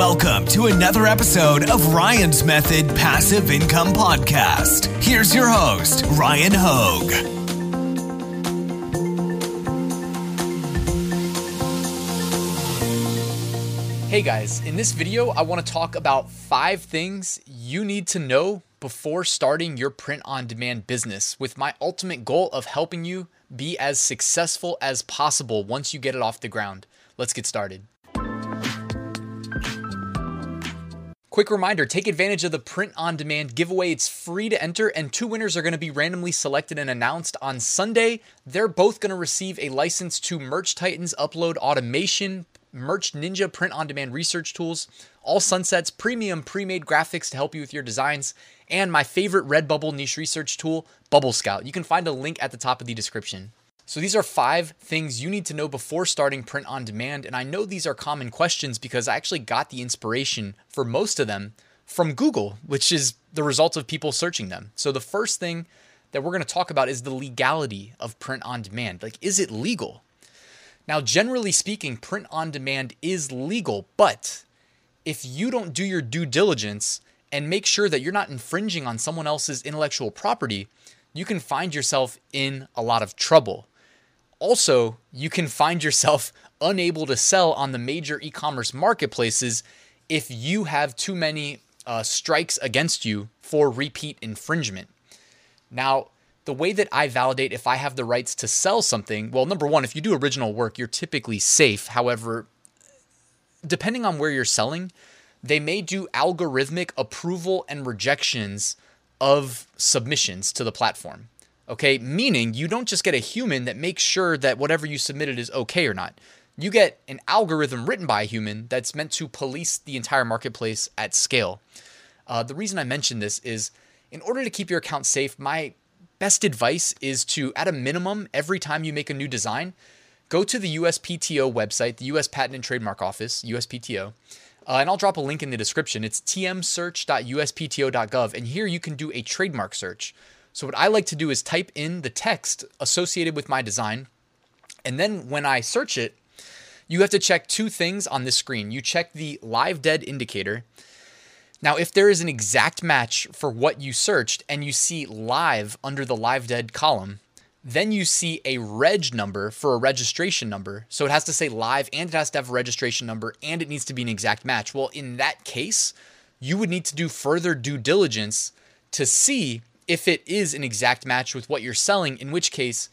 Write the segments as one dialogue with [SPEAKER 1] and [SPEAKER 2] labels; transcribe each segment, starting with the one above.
[SPEAKER 1] Welcome to another episode of Ryan's Method Passive Income Podcast. Here's your host, Ryan Hogue.
[SPEAKER 2] Hey guys, in this video, I want to talk about five things you need to know before starting your print on demand business with my ultimate goal of helping you be as successful as possible once you get it off the ground. Let's get started. Quick reminder take advantage of the print on demand giveaway. It's free to enter, and two winners are going to be randomly selected and announced on Sunday. They're both going to receive a license to Merch Titans Upload Automation, Merch Ninja print on demand research tools, all sunsets, premium pre made graphics to help you with your designs, and my favorite Redbubble niche research tool, Bubble Scout. You can find a link at the top of the description. So, these are five things you need to know before starting print on demand. And I know these are common questions because I actually got the inspiration for most of them from Google, which is the result of people searching them. So, the first thing that we're going to talk about is the legality of print on demand. Like, is it legal? Now, generally speaking, print on demand is legal, but if you don't do your due diligence and make sure that you're not infringing on someone else's intellectual property, you can find yourself in a lot of trouble. Also, you can find yourself unable to sell on the major e commerce marketplaces if you have too many uh, strikes against you for repeat infringement. Now, the way that I validate if I have the rights to sell something, well, number one, if you do original work, you're typically safe. However, depending on where you're selling, they may do algorithmic approval and rejections of submissions to the platform. Okay, meaning you don't just get a human that makes sure that whatever you submitted is okay or not. You get an algorithm written by a human that's meant to police the entire marketplace at scale. Uh, the reason I mention this is in order to keep your account safe, my best advice is to, at a minimum, every time you make a new design, go to the USPTO website, the US Patent and Trademark Office, USPTO, uh, and I'll drop a link in the description. It's tmsearch.uspto.gov, and here you can do a trademark search. So what I like to do is type in the text associated with my design. And then when I search it, you have to check two things on this screen. You check the live dead indicator. Now, if there is an exact match for what you searched and you see live under the live dead column, then you see a reg number for a registration number. So it has to say live and it has to have a registration number and it needs to be an exact match. Well, in that case, you would need to do further due diligence to see if it is an exact match with what you're selling, in which case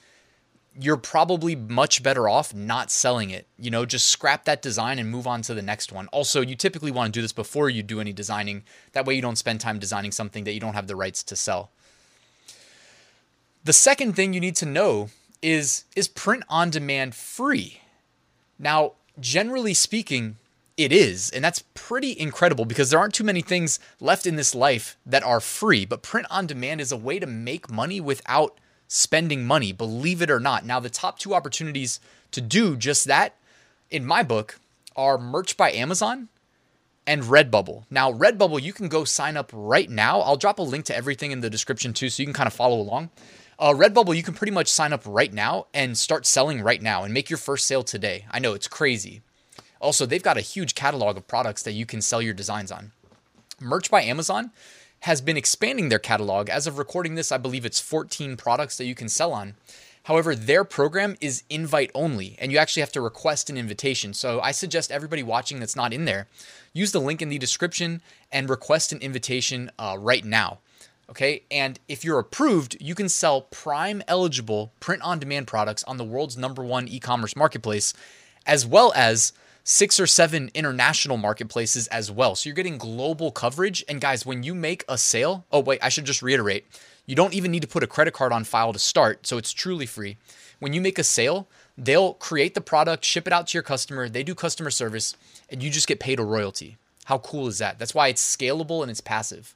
[SPEAKER 2] you're probably much better off not selling it. You know, just scrap that design and move on to the next one. Also, you typically want to do this before you do any designing. That way, you don't spend time designing something that you don't have the rights to sell. The second thing you need to know is is print on demand free? Now, generally speaking, it is. And that's pretty incredible because there aren't too many things left in this life that are free. But print on demand is a way to make money without spending money, believe it or not. Now, the top two opportunities to do just that, in my book, are Merch by Amazon and Redbubble. Now, Redbubble, you can go sign up right now. I'll drop a link to everything in the description too, so you can kind of follow along. Uh, Redbubble, you can pretty much sign up right now and start selling right now and make your first sale today. I know it's crazy. Also, they've got a huge catalog of products that you can sell your designs on. Merch by Amazon has been expanding their catalog. As of recording this, I believe it's 14 products that you can sell on. However, their program is invite only, and you actually have to request an invitation. So I suggest everybody watching that's not in there use the link in the description and request an invitation uh, right now. Okay, and if you're approved, you can sell prime eligible print on demand products on the world's number one e commerce marketplace, as well as six or seven international marketplaces as well. So you're getting global coverage. And guys, when you make a sale, oh, wait, I should just reiterate you don't even need to put a credit card on file to start. So it's truly free. When you make a sale, they'll create the product, ship it out to your customer, they do customer service, and you just get paid a royalty. How cool is that? That's why it's scalable and it's passive.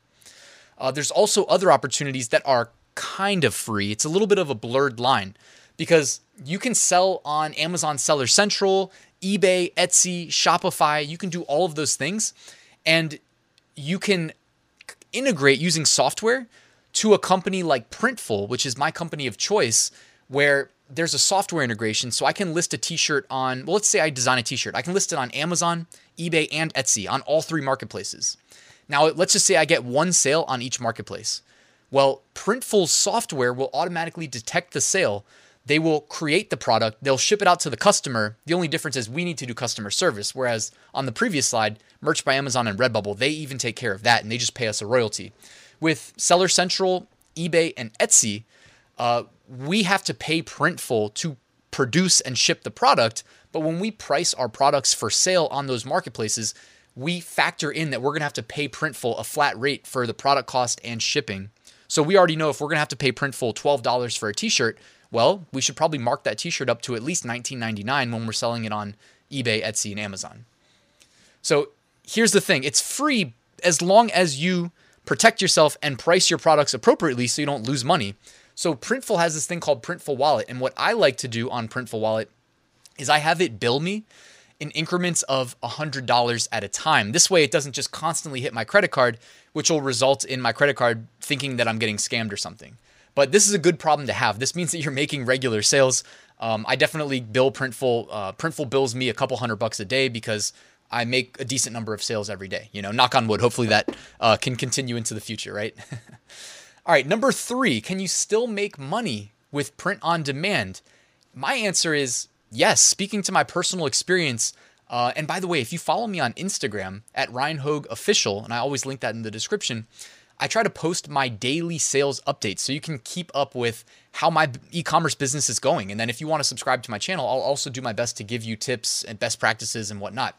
[SPEAKER 2] Uh, there's also other opportunities that are kind of free. It's a little bit of a blurred line because you can sell on Amazon Seller Central, eBay, Etsy, Shopify. You can do all of those things and you can integrate using software to a company like Printful, which is my company of choice, where there's a software integration, so I can list a T-shirt on. Well, let's say I design a T-shirt. I can list it on Amazon, eBay, and Etsy on all three marketplaces. Now, let's just say I get one sale on each marketplace. Well, Printful's software will automatically detect the sale. They will create the product, they'll ship it out to the customer. The only difference is we need to do customer service. Whereas on the previous slide, Merch by Amazon and Redbubble, they even take care of that and they just pay us a royalty. With Seller Central, eBay, and Etsy, uh, we have to pay Printful to produce and ship the product. But when we price our products for sale on those marketplaces, we factor in that we're going to have to pay Printful a flat rate for the product cost and shipping. So we already know if we're going to have to pay Printful $12 for a t-shirt, well, we should probably mark that t-shirt up to at least $19.99 when we're selling it on eBay, Etsy, and Amazon. So here's the thing, it's free as long as you protect yourself and price your products appropriately so you don't lose money. So Printful has this thing called Printful Wallet, and what I like to do on Printful Wallet is I have it bill me in increments of $100 at a time. This way, it doesn't just constantly hit my credit card, which will result in my credit card thinking that I'm getting scammed or something. But this is a good problem to have. This means that you're making regular sales. Um, I definitely bill Printful. Uh, Printful bills me a couple hundred bucks a day because I make a decent number of sales every day. You know, knock on wood. Hopefully that uh, can continue into the future, right? All right, number three, can you still make money with print on demand? My answer is yes. Speaking to my personal experience, uh, and by the way, if you follow me on Instagram at Ryan Hogue Official, and I always link that in the description, I try to post my daily sales updates so you can keep up with how my e commerce business is going. And then if you want to subscribe to my channel, I'll also do my best to give you tips and best practices and whatnot.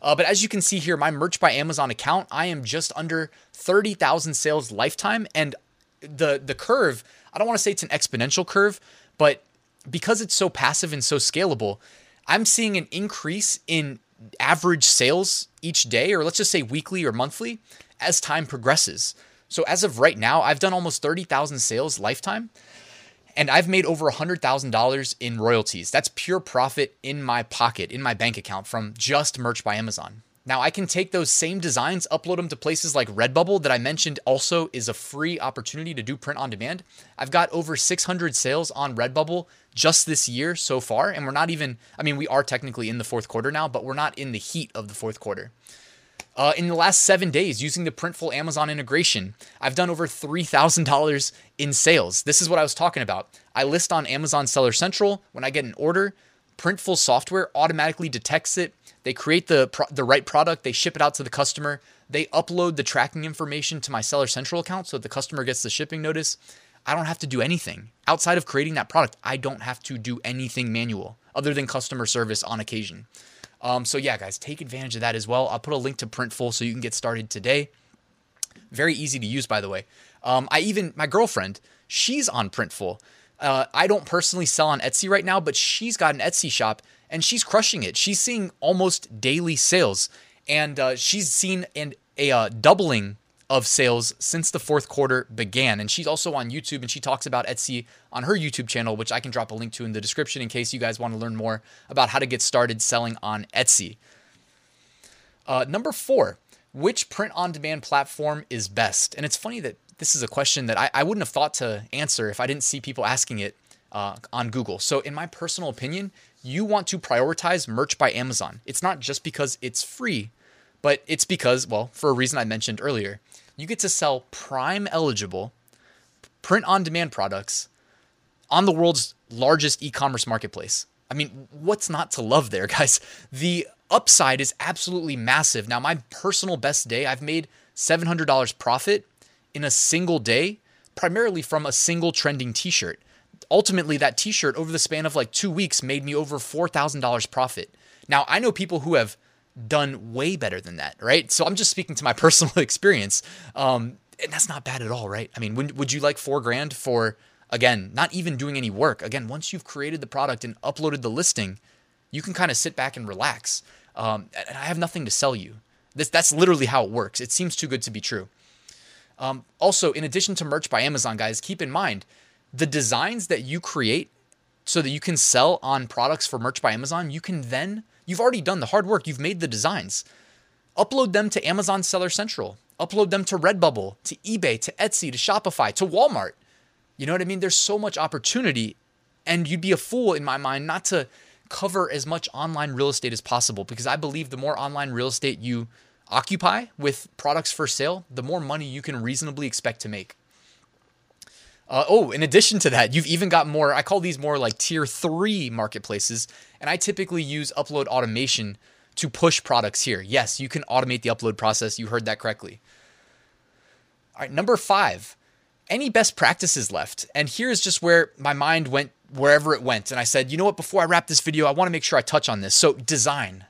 [SPEAKER 2] Uh, but as you can see here, my Merch by Amazon account, I am just under 30,000 sales lifetime. And the the curve, I don't want to say it's an exponential curve, but because it's so passive and so scalable, I'm seeing an increase in average sales each day, or let's just say weekly or monthly, as time progresses. So as of right now, I've done almost 30,000 sales lifetime and I've made over $100,000 in royalties. That's pure profit in my pocket, in my bank account from just merch by Amazon. Now, I can take those same designs, upload them to places like Redbubble that I mentioned also is a free opportunity to do print on demand. I've got over 600 sales on Redbubble just this year so far, and we're not even, I mean, we are technically in the fourth quarter now, but we're not in the heat of the fourth quarter. Uh, in the last seven days, using the Printful Amazon integration, I've done over $3,000 in sales. This is what I was talking about. I list on Amazon Seller Central. When I get an order, Printful software automatically detects it they create the pro- the right product, they ship it out to the customer, they upload the tracking information to my Seller Central account so the customer gets the shipping notice. I don't have to do anything outside of creating that product. I don't have to do anything manual other than customer service on occasion. Um, so yeah, guys, take advantage of that as well. I'll put a link to Printful so you can get started today. Very easy to use, by the way. Um, I even my girlfriend, she's on Printful. Uh, I don't personally sell on Etsy right now, but she's got an Etsy shop and she's crushing it. She's seeing almost daily sales, and uh, she's seen an, a uh, doubling of sales since the fourth quarter began. And she's also on YouTube, and she talks about Etsy on her YouTube channel, which I can drop a link to in the description in case you guys want to learn more about how to get started selling on Etsy. Uh, number four, which print on demand platform is best? And it's funny that this is a question that I, I wouldn't have thought to answer if I didn't see people asking it uh, on Google. So, in my personal opinion, you want to prioritize merch by Amazon. It's not just because it's free, but it's because, well, for a reason I mentioned earlier, you get to sell prime eligible print on demand products on the world's largest e commerce marketplace. I mean, what's not to love there, guys? The upside is absolutely massive. Now, my personal best day, I've made $700 profit in a single day, primarily from a single trending t shirt ultimately that t-shirt over the span of like two weeks made me over $4000 profit now i know people who have done way better than that right? So i'm just speaking to my personal experience. Um, and that's not bad at all right? I mean would, would you like four grand for again not even doing any work? Again once you've created the product and uploaded the listing you can kind of sit back and relax. Um, and i have nothing to sell you. This, that's literally how it works. It seems too good to be true. Um, also in addition to merch by amazon guys keep in mind the designs that you create so that you can sell on products for merch by Amazon, you can then, you've already done the hard work, you've made the designs. Upload them to Amazon Seller Central, upload them to Redbubble, to eBay, to Etsy, to Shopify, to Walmart. You know what I mean? There's so much opportunity And you'd be a fool in my mind not to cover as much online real estate as possible because I believe the more online real estate you occupy with products for sale, the more money you can reasonably expect to make. Uh, oh, in addition to that, you've even got more. I call these more like tier three marketplaces, and I typically use upload automation to push products here. Yes, you can automate the upload process. You heard that correctly. All right, number five, any best practices left? And here's just where my mind went wherever it went. And I said, you know what, before I wrap this video, I want to make sure I touch on this. So, design.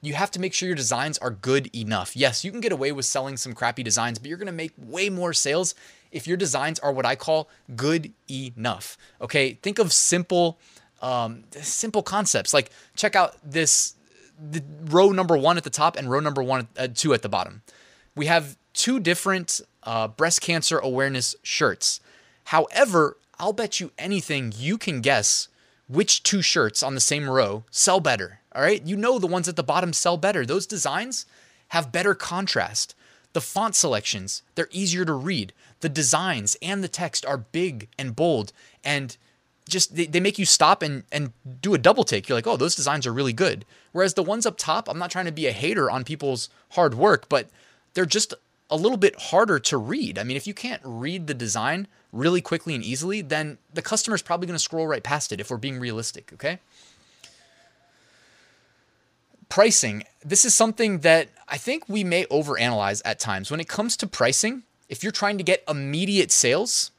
[SPEAKER 2] You have to make sure your designs are good enough. Yes, you can get away with selling some crappy designs, but you're going to make way more sales if your designs are what I call good enough. Okay, think of simple, um, simple concepts. Like check out this the row number one at the top and row number one uh, two at the bottom. We have two different uh, breast cancer awareness shirts. However, I'll bet you anything you can guess which two shirts on the same row sell better. All right. You know the ones at the bottom sell better. Those designs have better contrast. The font selections, they're easier to read. The designs and the text are big and bold and just they, they make you stop and, and do a double take. You're like, oh, those designs are really good. Whereas the ones up top, I'm not trying to be a hater on people's hard work, but they're just a little bit harder to read. I mean, if you can't read the design really quickly and easily, then the customer's probably going to scroll right past it if we're being realistic, okay? Pricing. This is something that I think we may overanalyze at times. When it comes to pricing, if you're trying to get immediate sales,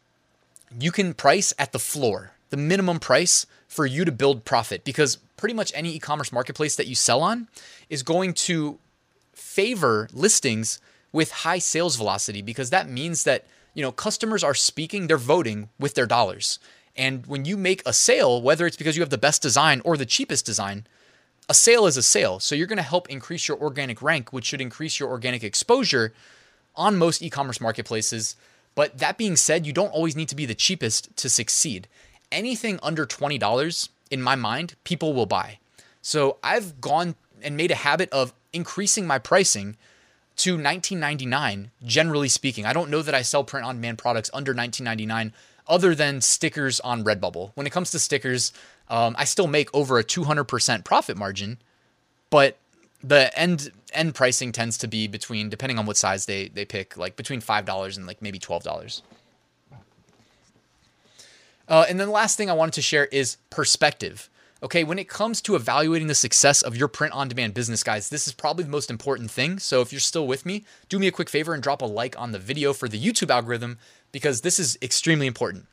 [SPEAKER 2] you can price at the floor, the minimum price for you to build profit because pretty much any e-commerce marketplace that you sell on is going to favor listings with high sales velocity because that means that you know customers are speaking they're voting with their dollars. And when you make a sale whether it's because you have the best design or the cheapest design a sale is a sale. So you're going to help increase your organic rank which should increase your organic exposure on most e-commerce marketplaces but that being said you don't always need to be the cheapest to succeed. Anything under $20 in my mind people will buy. So i've gone and made a habit of increasing my pricing to 1999 generally speaking. I don't know that i sell print on demand products under 1999 other than stickers on redbubble. When it comes to stickers um, i still make over a 200% profit margin but the end end pricing tends to be between depending on what size they they pick like between $5 and like maybe $12 uh, and then the last thing i wanted to share is perspective Okay, when it comes to evaluating the success of your print on demand business, guys, this is probably the most important thing. So if you're still with me, do me a quick favor and drop a like on the video for the YouTube algorithm because this is extremely important.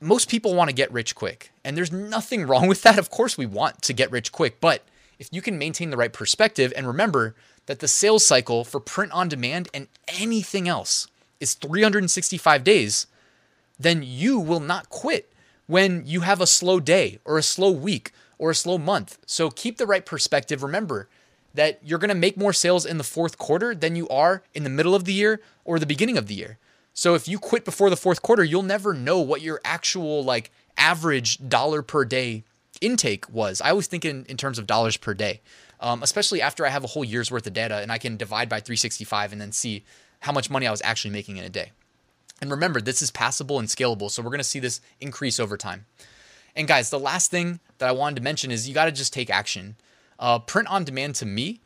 [SPEAKER 2] Most people want to get rich quick, and there's nothing wrong with that. Of course, we want to get rich quick, but if you can maintain the right perspective and remember that the sales cycle for print on demand and anything else is 365 days, then you will not quit when you have a slow day or a slow week or a slow month. So keep the right perspective. Remember that you're going to make more sales in the fourth quarter than you are in the middle of the year or the beginning of the year. So if you quit before the fourth quarter, you'll never know what your actual like average dollar per day intake was. I always think in, in terms of dollars per day, um, especially after I have a whole year's worth of data and I can divide by 365 and then see how much money I was actually making in a day. And remember, this is passable and scalable, so we're going to see this increase over time. And guys, the last thing that I wanted to mention is you got to just take action. Uh, print on demand to me,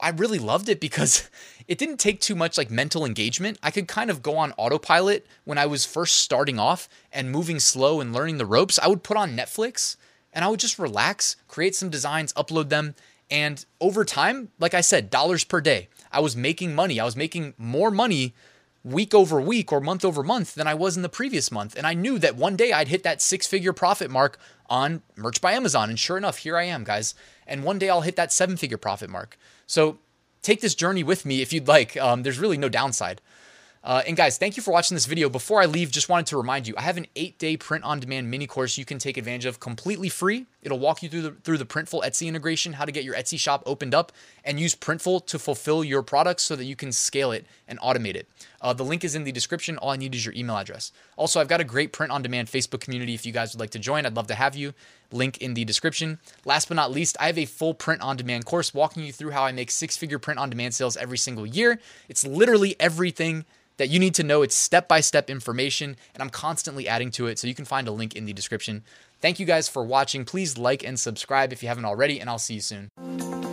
[SPEAKER 2] I really loved it because it didn't take too much like mental engagement. I could kind of go on autopilot when I was first starting off and moving slow and learning the ropes. I would put on Netflix and I would just relax, create some designs, upload them. And over time, like I said, dollars per day, I was making money. I was making more money week over week or month over month than I was in the previous month. And I knew that one day I'd hit that six figure profit mark on Merch by Amazon. And sure enough, here I am, guys. And one day I'll hit that seven figure profit mark. So take this journey with me if you'd like. Um, there's really no downside. Uh, and guys, thank you for watching this video. Before I leave, just wanted to remind you, I have an eight-day print-on-demand mini course you can take advantage of completely free. It'll walk you through the through the Printful Etsy integration, how to get your Etsy shop opened up, and use Printful to fulfill your products so that you can scale it and automate it. Uh, the link is in the description. All I need is your email address. Also, I've got a great print on demand Facebook community. If you guys would like to join, I'd love to have you. Link in the description. Last but not least, I have a full print on demand course walking you through how I make six figure print on demand sales every single year. It's literally everything that you need to know. It's step by step information, and I'm constantly adding to it. So you can find a link in the description. Thank you guys for watching. Please like and subscribe if you haven't already, and I'll see you soon.